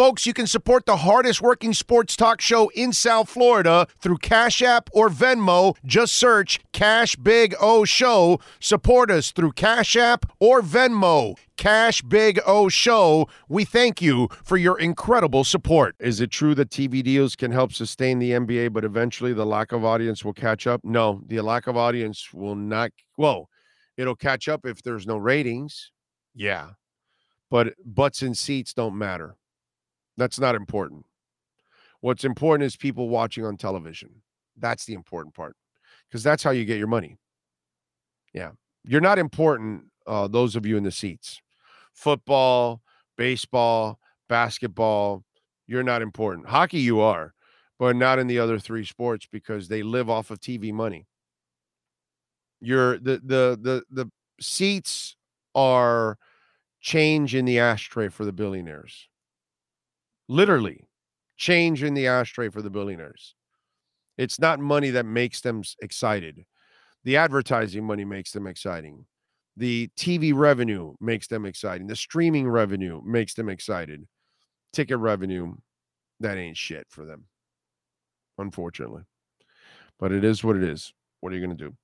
Folks, you can support the hardest working sports talk show in South Florida through Cash App or Venmo. Just search Cash Big O Show. Support us through Cash App or Venmo. Cash Big O Show. We thank you for your incredible support. Is it true that TV deals can help sustain the NBA, but eventually the lack of audience will catch up? No, the lack of audience will not. Whoa, it'll catch up if there's no ratings. Yeah, but butts and seats don't matter. That's not important. What's important is people watching on television. That's the important part because that's how you get your money. Yeah. You're not important, uh, those of you in the seats. Football, baseball, basketball, you're not important. Hockey, you are, but not in the other three sports because they live off of TV money. You're the the the the seats are change in the ashtray for the billionaires literally change in the ashtray for the billionaires. It's not money that makes them excited. The advertising money makes them exciting. The TV revenue makes them exciting. The streaming revenue makes them excited. Ticket revenue, that ain't shit for them, unfortunately. But it is what it is. What are you going to do?